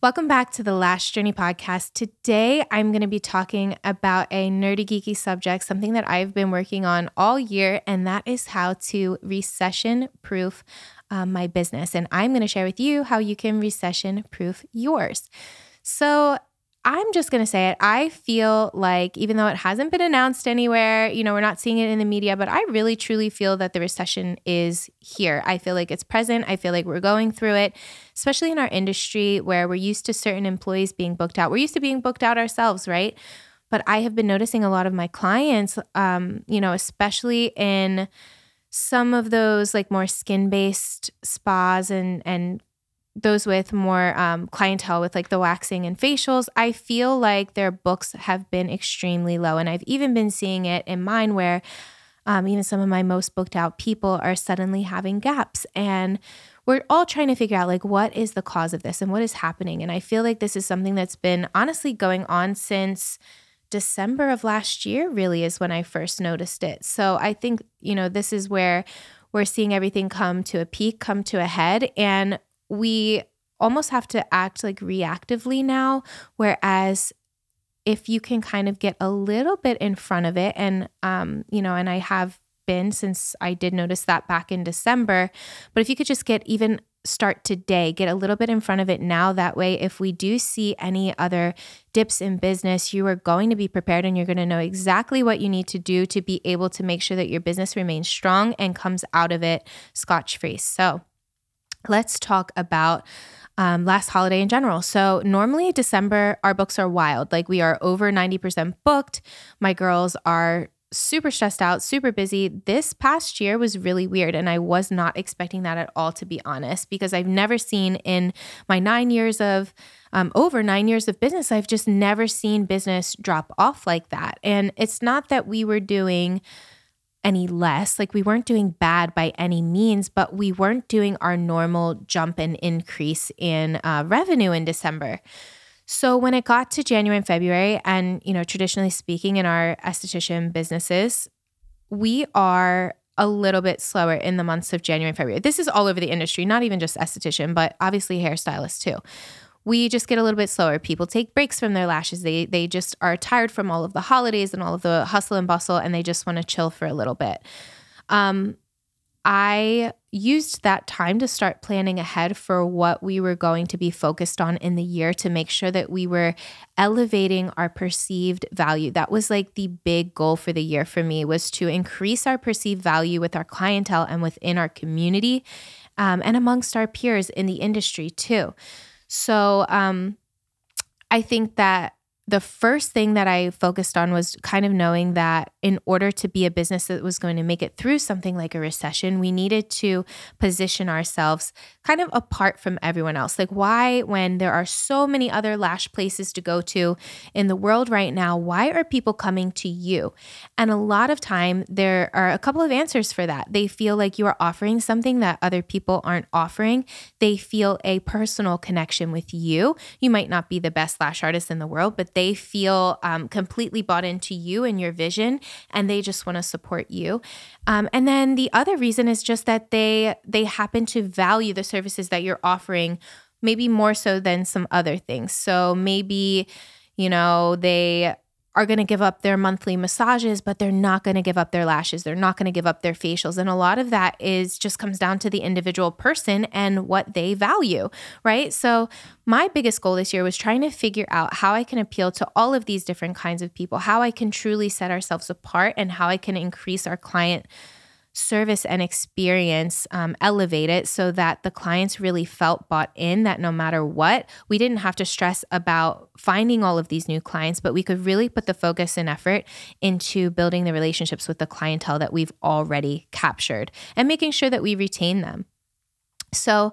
Welcome back to the Last Journey podcast. Today, I'm going to be talking about a nerdy, geeky subject, something that I've been working on all year, and that is how to recession proof um, my business. And I'm going to share with you how you can recession proof yours. So, I'm just going to say it. I feel like, even though it hasn't been announced anywhere, you know, we're not seeing it in the media, but I really truly feel that the recession is here. I feel like it's present. I feel like we're going through it, especially in our industry where we're used to certain employees being booked out. We're used to being booked out ourselves, right? But I have been noticing a lot of my clients, um, you know, especially in some of those like more skin based spas and and those with more um, clientele with like the waxing and facials, I feel like their books have been extremely low. And I've even been seeing it in mine where um, even some of my most booked out people are suddenly having gaps. And we're all trying to figure out like what is the cause of this and what is happening. And I feel like this is something that's been honestly going on since December of last year, really, is when I first noticed it. So I think, you know, this is where we're seeing everything come to a peak, come to a head. And we almost have to act like reactively now. Whereas if you can kind of get a little bit in front of it, and, um, you know, and I have been since I did notice that back in December, but if you could just get even start today, get a little bit in front of it now. That way, if we do see any other dips in business, you are going to be prepared and you're going to know exactly what you need to do to be able to make sure that your business remains strong and comes out of it scotch free. So, let's talk about um, last holiday in general. So, normally December, our books are wild. Like, we are over 90% booked. My girls are super stressed out, super busy. This past year was really weird. And I was not expecting that at all, to be honest, because I've never seen in my nine years of, um, over nine years of business, I've just never seen business drop off like that. And it's not that we were doing, any less. Like we weren't doing bad by any means, but we weren't doing our normal jump and increase in uh, revenue in December. So when it got to January and February, and you know, traditionally speaking, in our esthetician businesses, we are a little bit slower in the months of January and February. This is all over the industry, not even just esthetician, but obviously hairstylists too we just get a little bit slower. People take breaks from their lashes. They they just are tired from all of the holidays and all of the hustle and bustle, and they just want to chill for a little bit. Um, I used that time to start planning ahead for what we were going to be focused on in the year to make sure that we were elevating our perceived value. That was like the big goal for the year for me was to increase our perceived value with our clientele and within our community um, and amongst our peers in the industry too. So um, I think that the first thing that I focused on was kind of knowing that in order to be a business that was going to make it through something like a recession, we needed to position ourselves kind of apart from everyone else. Like, why, when there are so many other lash places to go to in the world right now, why are people coming to you? And a lot of time, there are a couple of answers for that. They feel like you are offering something that other people aren't offering, they feel a personal connection with you. You might not be the best lash artist in the world, but they feel um, completely bought into you and your vision, and they just want to support you. Um, and then the other reason is just that they they happen to value the services that you're offering, maybe more so than some other things. So maybe you know they are going to give up their monthly massages, but they're not going to give up their lashes. They're not going to give up their facials. And a lot of that is just comes down to the individual person and what they value, right? So, my biggest goal this year was trying to figure out how I can appeal to all of these different kinds of people, how I can truly set ourselves apart, and how I can increase our client service and experience um, elevate it so that the clients really felt bought in that no matter what, we didn't have to stress about finding all of these new clients, but we could really put the focus and effort into building the relationships with the clientele that we've already captured and making sure that we retain them. So,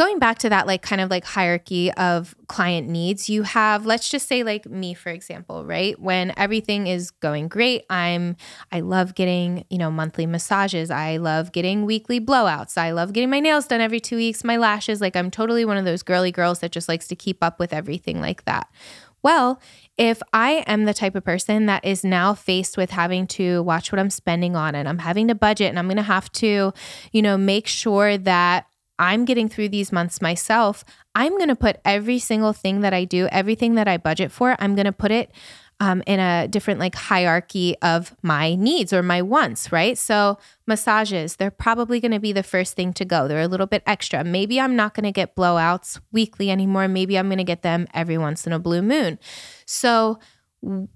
going back to that like kind of like hierarchy of client needs you have let's just say like me for example right? When everything is going great i'm i love getting you know monthly massages. I love getting weekly blowouts. I love getting my nails done every two weeks my lashes. Like i'm totally one of those girly girls that just likes to keep up with everything like that. Well, if I am the type of person that is now faced with having to watch what I'm spending on and I'm having to budget and I'm going to have to, you know, make sure that I'm getting through these months myself, I'm going to put every single thing that I do, everything that I budget for, I'm going to put it um, in a different like hierarchy of my needs or my wants, right? So, massages, they're probably going to be the first thing to go. They're a little bit extra. Maybe I'm not going to get blowouts weekly anymore. Maybe I'm going to get them every once in a blue moon. So,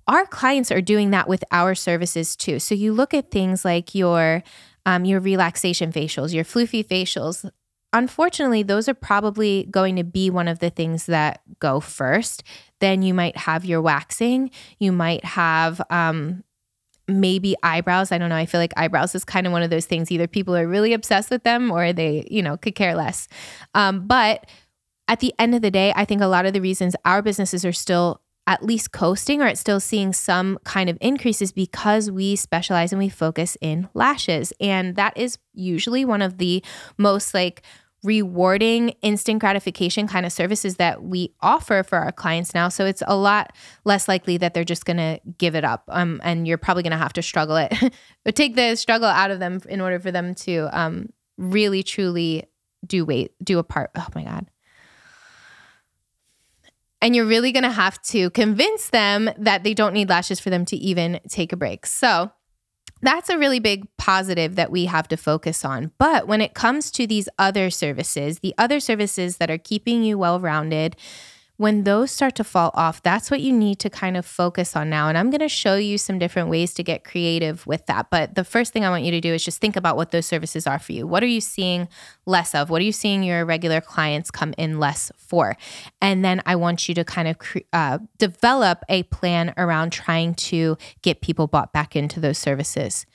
our clients are doing that with our services too. So, you look at things like your um, your relaxation facials, your floofy facials, unfortunately, those are probably going to be one of the things that go first. Then you might have your waxing. You might have um, maybe eyebrows. I don't know. I feel like eyebrows is kind of one of those things. Either people are really obsessed with them or they, you know, could care less. Um, but at the end of the day, I think a lot of the reasons our businesses are still at least coasting or it's still seeing some kind of increases because we specialize and we focus in lashes. And that is usually one of the most like rewarding instant gratification kind of services that we offer for our clients now. So it's a lot less likely that they're just going to give it up. Um, and you're probably going to have to struggle it, but take the struggle out of them in order for them to um, really truly do wait, do a part. Oh my God. And you're really going to have to convince them that they don't need lashes for them to even take a break. So, that's a really big positive that we have to focus on. But when it comes to these other services, the other services that are keeping you well rounded, when those start to fall off, that's what you need to kind of focus on now. And I'm going to show you some different ways to get creative with that. But the first thing I want you to do is just think about what those services are for you. What are you seeing less of? What are you seeing your regular clients come in less for? And then I want you to kind of uh, develop a plan around trying to get people bought back into those services.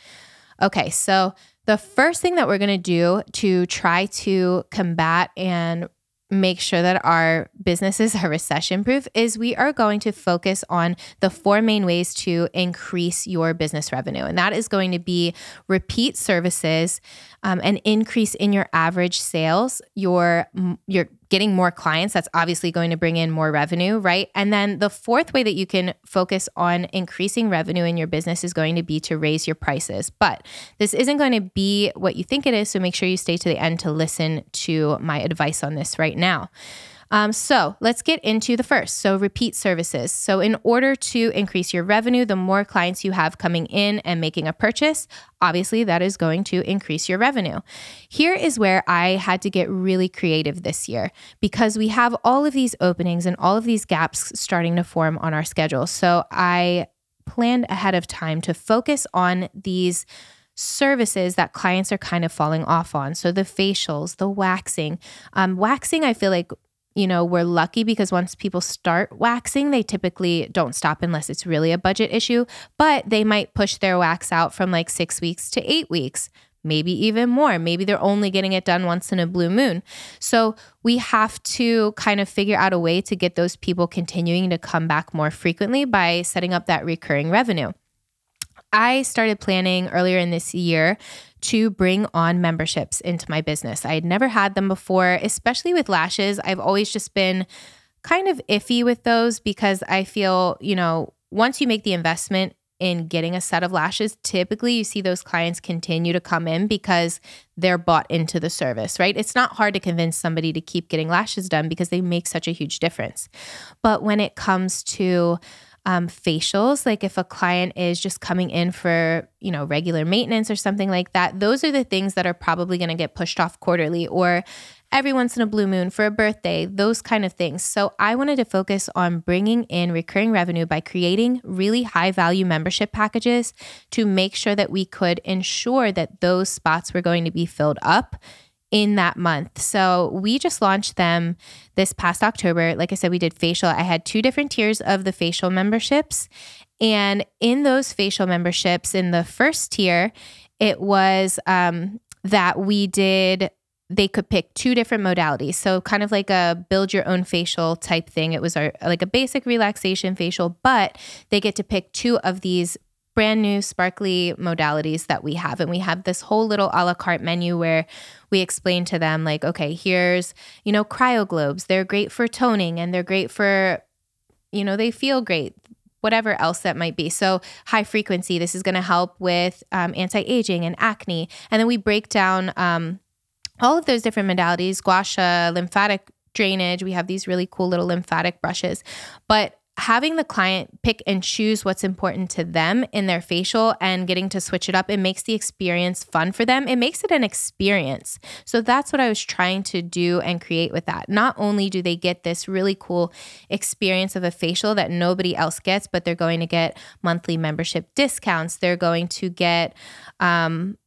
Okay, so the first thing that we're going to do to try to combat and make sure that our businesses are recession proof is we are going to focus on the four main ways to increase your business revenue. And that is going to be repeat services, um, an increase in your average sales, your your getting more clients, that's obviously going to bring in more revenue, right? And then the fourth way that you can focus on increasing revenue in your business is going to be to raise your prices. But this isn't going to be what you think it is. So make sure you stay to the end to listen to my advice on this right now. Um, so let's get into the first. So, repeat services. So, in order to increase your revenue, the more clients you have coming in and making a purchase, obviously that is going to increase your revenue. Here is where I had to get really creative this year because we have all of these openings and all of these gaps starting to form on our schedule. So, I planned ahead of time to focus on these services that clients are kind of falling off on. So the facials, the waxing. Um, waxing, I feel like you know, we're lucky because once people start waxing, they typically don't stop unless it's really a budget issue, but they might push their wax out from like six weeks to eight weeks, maybe even more. Maybe they're only getting it done once in a blue moon. So we have to kind of figure out a way to get those people continuing to come back more frequently by setting up that recurring revenue. I started planning earlier in this year to bring on memberships into my business. I had never had them before, especially with lashes. I've always just been kind of iffy with those because I feel, you know, once you make the investment in getting a set of lashes, typically you see those clients continue to come in because they're bought into the service, right? It's not hard to convince somebody to keep getting lashes done because they make such a huge difference. But when it comes to um, facials, like if a client is just coming in for, you know, regular maintenance or something like that, those are the things that are probably going to get pushed off quarterly or every once in a blue moon for a birthday, those kind of things. So I wanted to focus on bringing in recurring revenue by creating really high value membership packages to make sure that we could ensure that those spots were going to be filled up in that month. So we just launched them this past October. Like I said, we did facial. I had two different tiers of the facial memberships. And in those facial memberships, in the first tier, it was um, that we did they could pick two different modalities. So kind of like a build your own facial type thing. It was our like a basic relaxation facial, but they get to pick two of these brand new sparkly modalities that we have. And we have this whole little a la carte menu where we explain to them, like, okay, here's, you know, cryoglobes. They're great for toning and they're great for, you know, they feel great whatever else that might be. So, high frequency, this is going to help with um, anti aging and acne. And then we break down um, all of those different modalities, gua sha, lymphatic drainage. We have these really cool little lymphatic brushes. But having the client pick and choose what's important to them in their facial and getting to switch it up, it makes the experience fun for them. It makes it an experience. So that's what I was trying to do and create with that. Not only do they get this really cool experience of a facial that nobody else gets, but they're going to get monthly membership discounts. They're going to get um,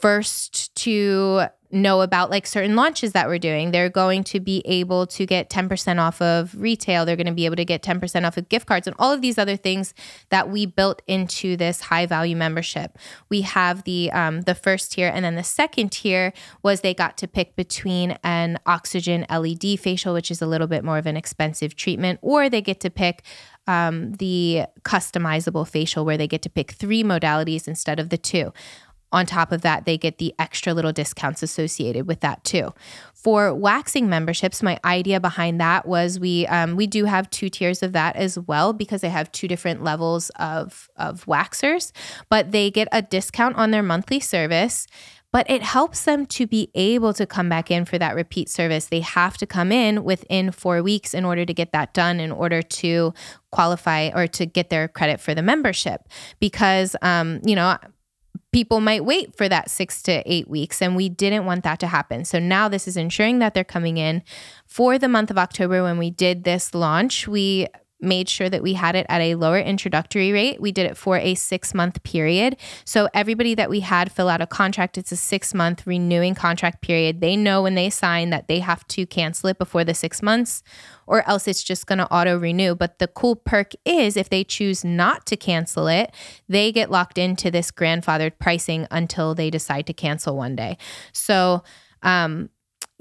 first to know about like certain launches that we're doing. They're going to be able to get 10% off of retail. They're going to be able to get 10% off of gift cards and all of these other things that we built into this high value membership. We have the um, the first tier and then the second tier was they got to pick between an oxygen LED facial, which is a little bit more of an expensive treatment, or they get to pick um, the customizable facial where they get to pick three modalities instead of the two on top of that, they get the extra little discounts associated with that too. For waxing memberships, my idea behind that was we um, we do have two tiers of that as well because they have two different levels of of waxers, but they get a discount on their monthly service but it helps them to be able to come back in for that repeat service. They have to come in within four weeks in order to get that done, in order to qualify or to get their credit for the membership. Because, um, you know, people might wait for that six to eight weeks. And we didn't want that to happen. So now this is ensuring that they're coming in for the month of October when we did this launch. We made sure that we had it at a lower introductory rate. We did it for a six month period. So everybody that we had fill out a contract, it's a six month renewing contract period. They know when they sign that they have to cancel it before the six months or else it's just going to auto renew. But the cool perk is if they choose not to cancel it, they get locked into this grandfathered pricing until they decide to cancel one day. So, um,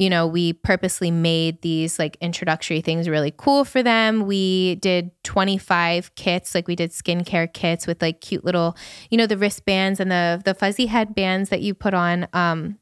you know, we purposely made these like introductory things really cool for them. We did 25 kits, like we did skincare kits with like cute little, you know, the wristbands and the the fuzzy headbands that you put on. Um,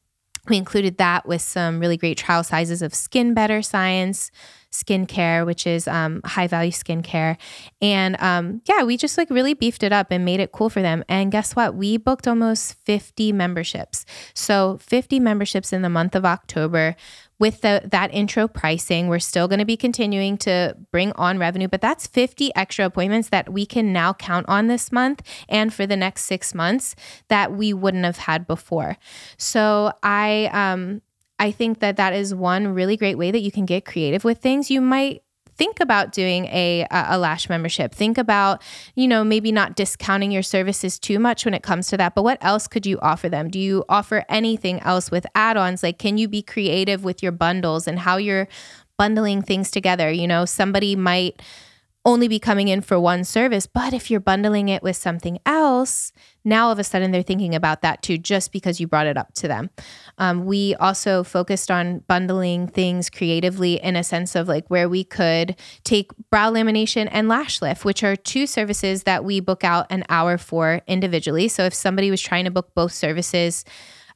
we included that with some really great trial sizes of Skin Better Science, skincare, which is um, high value skincare. And um, yeah, we just like really beefed it up and made it cool for them. And guess what? We booked almost 50 memberships. So 50 memberships in the month of October with the, that intro pricing, we're still going to be continuing to bring on revenue, but that's 50 extra appointments that we can now count on this month and for the next six months that we wouldn't have had before. So I, um, I think that that is one really great way that you can get creative with things. You might think about doing a a lash membership. Think about, you know, maybe not discounting your services too much when it comes to that, but what else could you offer them? Do you offer anything else with add-ons? Like can you be creative with your bundles and how you're bundling things together? You know, somebody might only be coming in for one service. But if you're bundling it with something else, now all of a sudden they're thinking about that too, just because you brought it up to them. Um, we also focused on bundling things creatively in a sense of like where we could take brow lamination and lash lift, which are two services that we book out an hour for individually. So if somebody was trying to book both services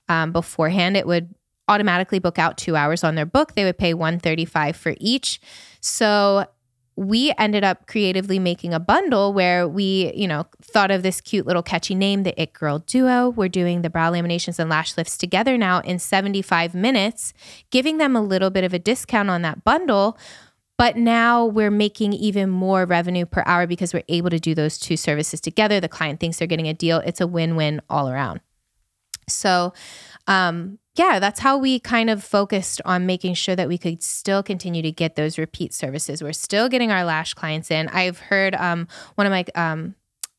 um, beforehand, it would automatically book out two hours on their book. They would pay 135 for each. So we ended up creatively making a bundle where we, you know, thought of this cute little catchy name, the It Girl Duo. We're doing the brow laminations and lash lifts together now in 75 minutes, giving them a little bit of a discount on that bundle. But now we're making even more revenue per hour because we're able to do those two services together. The client thinks they're getting a deal. It's a win win all around. So, um, yeah, that's how we kind of focused on making sure that we could still continue to get those repeat services. We're still getting our lash clients in. I've heard um, one of my um,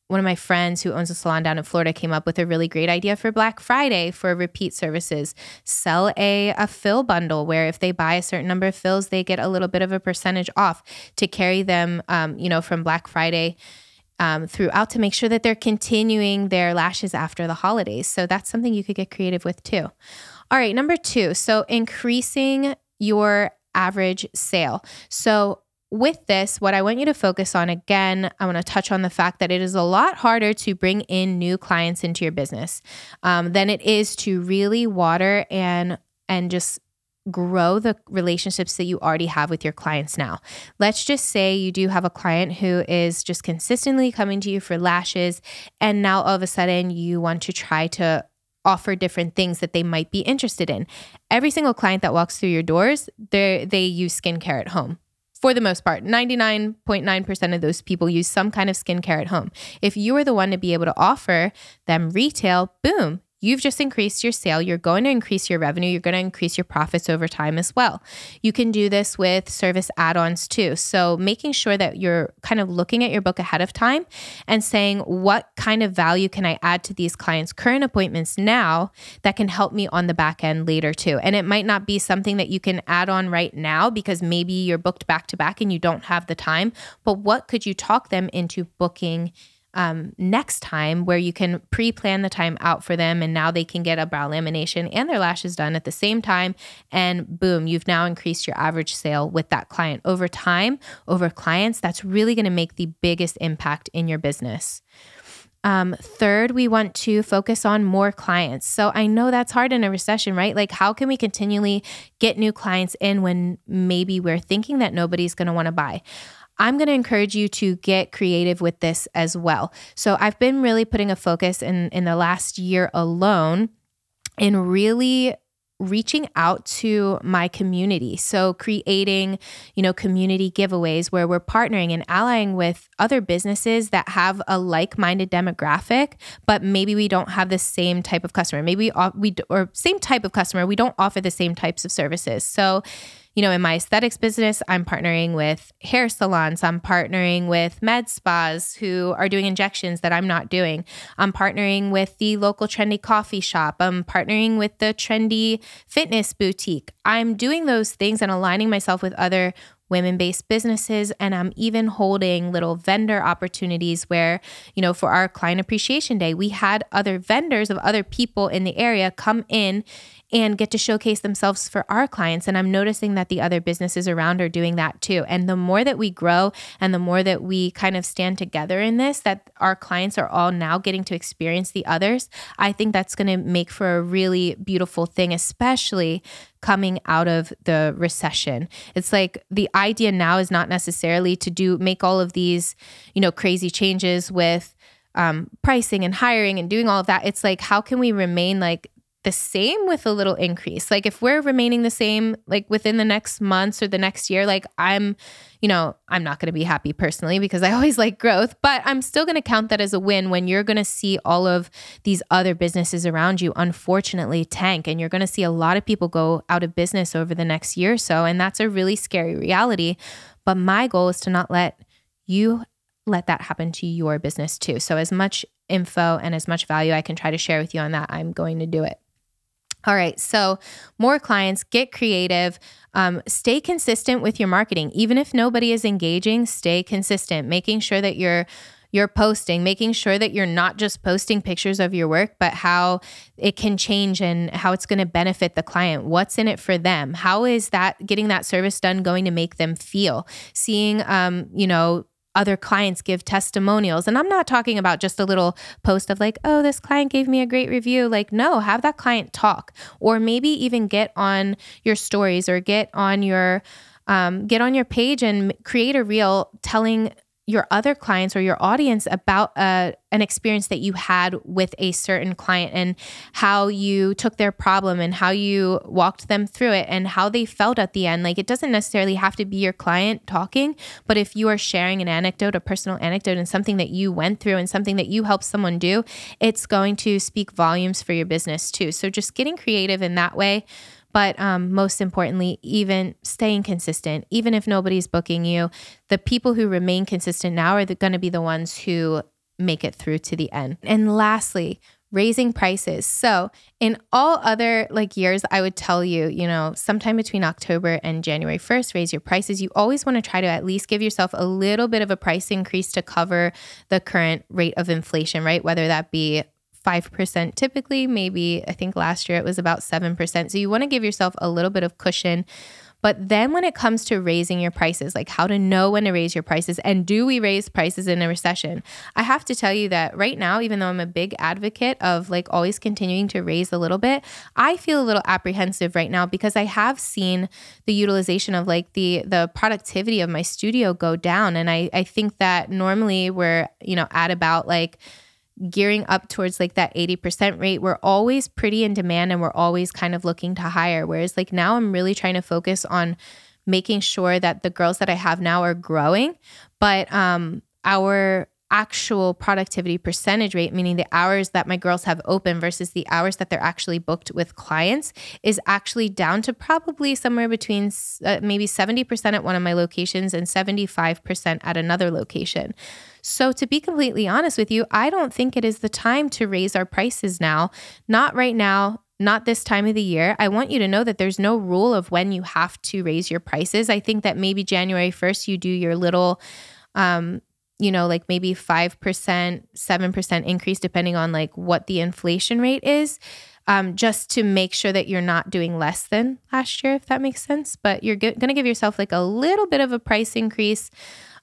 one of my friends who owns a salon down in Florida came up with a really great idea for Black Friday for repeat services. Sell a, a fill bundle where if they buy a certain number of fills, they get a little bit of a percentage off to carry them, um, you know, from Black Friday um, throughout to make sure that they're continuing their lashes after the holidays. So that's something you could get creative with too. All right, number two. So increasing your average sale. So with this, what I want you to focus on again, I want to touch on the fact that it is a lot harder to bring in new clients into your business um, than it is to really water and and just grow the relationships that you already have with your clients now. Let's just say you do have a client who is just consistently coming to you for lashes, and now all of a sudden you want to try to offer different things that they might be interested in. Every single client that walks through your doors, they they use skincare at home. For the most part, 99.9% of those people use some kind of skincare at home. If you are the one to be able to offer them retail, boom, You've just increased your sale. You're going to increase your revenue. You're going to increase your profits over time as well. You can do this with service add ons too. So, making sure that you're kind of looking at your book ahead of time and saying, what kind of value can I add to these clients' current appointments now that can help me on the back end later too? And it might not be something that you can add on right now because maybe you're booked back to back and you don't have the time. But what could you talk them into booking? Um, next time where you can pre plan the time out for them and now they can get a brow lamination and their lashes done at the same time. And boom, you've now increased your average sale with that client. Over time, over clients, that's really going to make the biggest impact in your business. Um, third, we want to focus on more clients. So I know that's hard in a recession, right? Like, how can we continually get new clients in when maybe we're thinking that nobody's going to want to buy? I'm going to encourage you to get creative with this as well. So I've been really putting a focus in in the last year alone in really reaching out to my community. So creating, you know, community giveaways where we're partnering and allying with other businesses that have a like-minded demographic, but maybe we don't have the same type of customer. Maybe we, we or same type of customer, we don't offer the same types of services. So you know, in my aesthetics business, I'm partnering with hair salons. I'm partnering with med spas who are doing injections that I'm not doing. I'm partnering with the local trendy coffee shop. I'm partnering with the trendy fitness boutique. I'm doing those things and aligning myself with other women based businesses. And I'm even holding little vendor opportunities where, you know, for our client appreciation day, we had other vendors of other people in the area come in and get to showcase themselves for our clients. And I'm noticing that the other businesses around are doing that too. And the more that we grow and the more that we kind of stand together in this, that our clients are all now getting to experience the others, I think that's going to make for a really beautiful thing, especially coming out of the recession. It's like the idea now is not necessarily to do make all of these, you know, crazy changes with um, pricing and hiring and doing all of that. It's like how can we remain like the same with a little increase. Like if we're remaining the same like within the next months or the next year, like I'm, you know, I'm not going to be happy personally because I always like growth, but I'm still going to count that as a win when you're going to see all of these other businesses around you unfortunately tank and you're going to see a lot of people go out of business over the next year or so and that's a really scary reality. But my goal is to not let you let that happen to your business too. So as much info and as much value I can try to share with you on that, I'm going to do it. All right, so more clients, get creative, um, stay consistent with your marketing. Even if nobody is engaging, stay consistent, making sure that you're you're posting, making sure that you're not just posting pictures of your work, but how it can change and how it's going to benefit the client. What's in it for them? How is that getting that service done going to make them feel? Seeing, um, you know, other clients give testimonials. And I'm not talking about just a little post of like, oh, this client gave me a great review. Like, no, have that client talk, or maybe even get on your stories or get on your um, get on your page and create a reel telling your other clients or your audience about uh, an experience that you had with a certain client and how you took their problem and how you walked them through it and how they felt at the end. Like it doesn't necessarily have to be your client talking, but if you are sharing an anecdote, a personal anecdote, and something that you went through and something that you helped someone do, it's going to speak volumes for your business too. So just getting creative in that way but um, most importantly, even staying consistent, even if nobody's booking you, the people who remain consistent now are going to be the ones who make it through to the end. And lastly, raising prices. So, in all other like years, I would tell you, you know, sometime between October and January 1st, raise your prices. You always want to try to at least give yourself a little bit of a price increase to cover the current rate of inflation, right? Whether that be 5% typically. Maybe I think last year it was about 7%. So you want to give yourself a little bit of cushion. But then when it comes to raising your prices, like how to know when to raise your prices and do we raise prices in a recession? I have to tell you that right now, even though I'm a big advocate of like always continuing to raise a little bit, I feel a little apprehensive right now because I have seen the utilization of like the the productivity of my studio go down. And I, I think that normally we're, you know, at about like gearing up towards like that 80% rate, we're always pretty in demand and we're always kind of looking to hire. Whereas like now I'm really trying to focus on making sure that the girls that I have now are growing, but um our actual productivity percentage rate, meaning the hours that my girls have open versus the hours that they're actually booked with clients, is actually down to probably somewhere between uh, maybe 70% at one of my locations and 75% at another location. So, to be completely honest with you, I don't think it is the time to raise our prices now. Not right now, not this time of the year. I want you to know that there's no rule of when you have to raise your prices. I think that maybe January 1st, you do your little um, you know, like maybe 5%, 7% increase, depending on like what the inflation rate is, um, just to make sure that you're not doing less than last year, if that makes sense. But you're g- going to give yourself like a little bit of a price increase.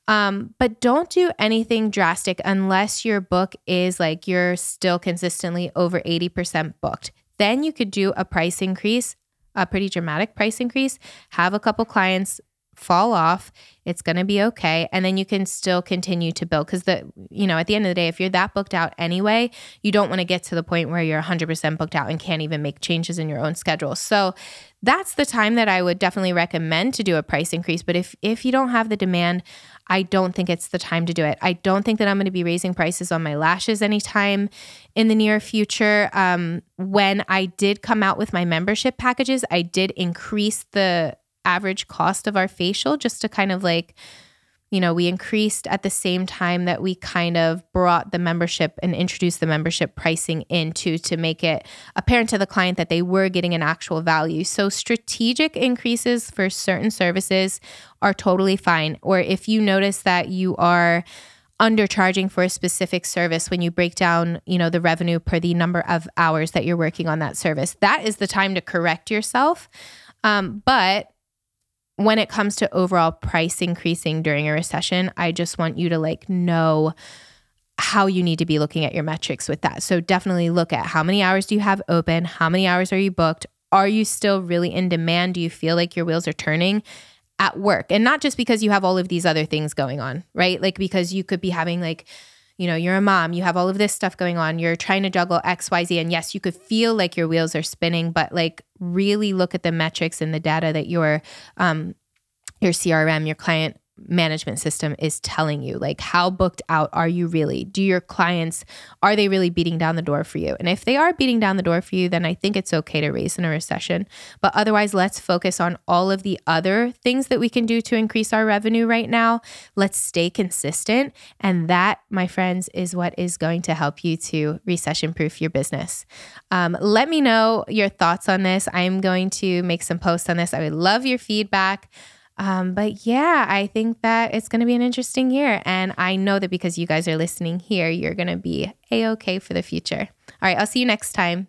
Um, but don't do anything drastic unless your book is like you're still consistently over 80% booked. Then you could do a price increase, a pretty dramatic price increase, have a couple clients fall off it's going to be okay and then you can still continue to build because the you know at the end of the day if you're that booked out anyway you don't want to get to the point where you're 100% booked out and can't even make changes in your own schedule. So that's the time that i would definitely recommend to do a price increase but if if you don't have the demand i don't think it's the time to do it. I don't think that i'm going to be raising prices on my lashes anytime in the near future. Um, when i did come out with my membership packages i did increase the average cost of our facial just to kind of like you know, we increased at the same time that we kind of brought the membership and introduced the membership pricing into to make it apparent to the client that they were getting an actual value. So, strategic increases for certain services are totally fine. Or if you notice that you are undercharging for a specific service when you break down, you know, the revenue per the number of hours that you're working on that service, that is the time to correct yourself. Um, but when it comes to overall price increasing during a recession, I just want you to like know how you need to be looking at your metrics with that. So definitely look at how many hours do you have open? How many hours are you booked? Are you still really in demand? Do you feel like your wheels are turning at work? And not just because you have all of these other things going on, right? Like because you could be having like you know, you're a mom, you have all of this stuff going on, you're trying to juggle XYZ. And yes, you could feel like your wheels are spinning, but like really look at the metrics and the data that your um your CRM, your client management system is telling you like how booked out are you really? Do your clients are they really beating down the door for you? And if they are beating down the door for you then i think it's okay to raise in a recession. But otherwise let's focus on all of the other things that we can do to increase our revenue right now. Let's stay consistent. And that my friends is what is going to help you to recession proof your business. Um, let me know your thoughts on this. I'm going to make some posts on this. I would love your feedback um, but yeah, I think that it's going to be an interesting year. And I know that because you guys are listening here, you're going to be A OK for the future. All right, I'll see you next time.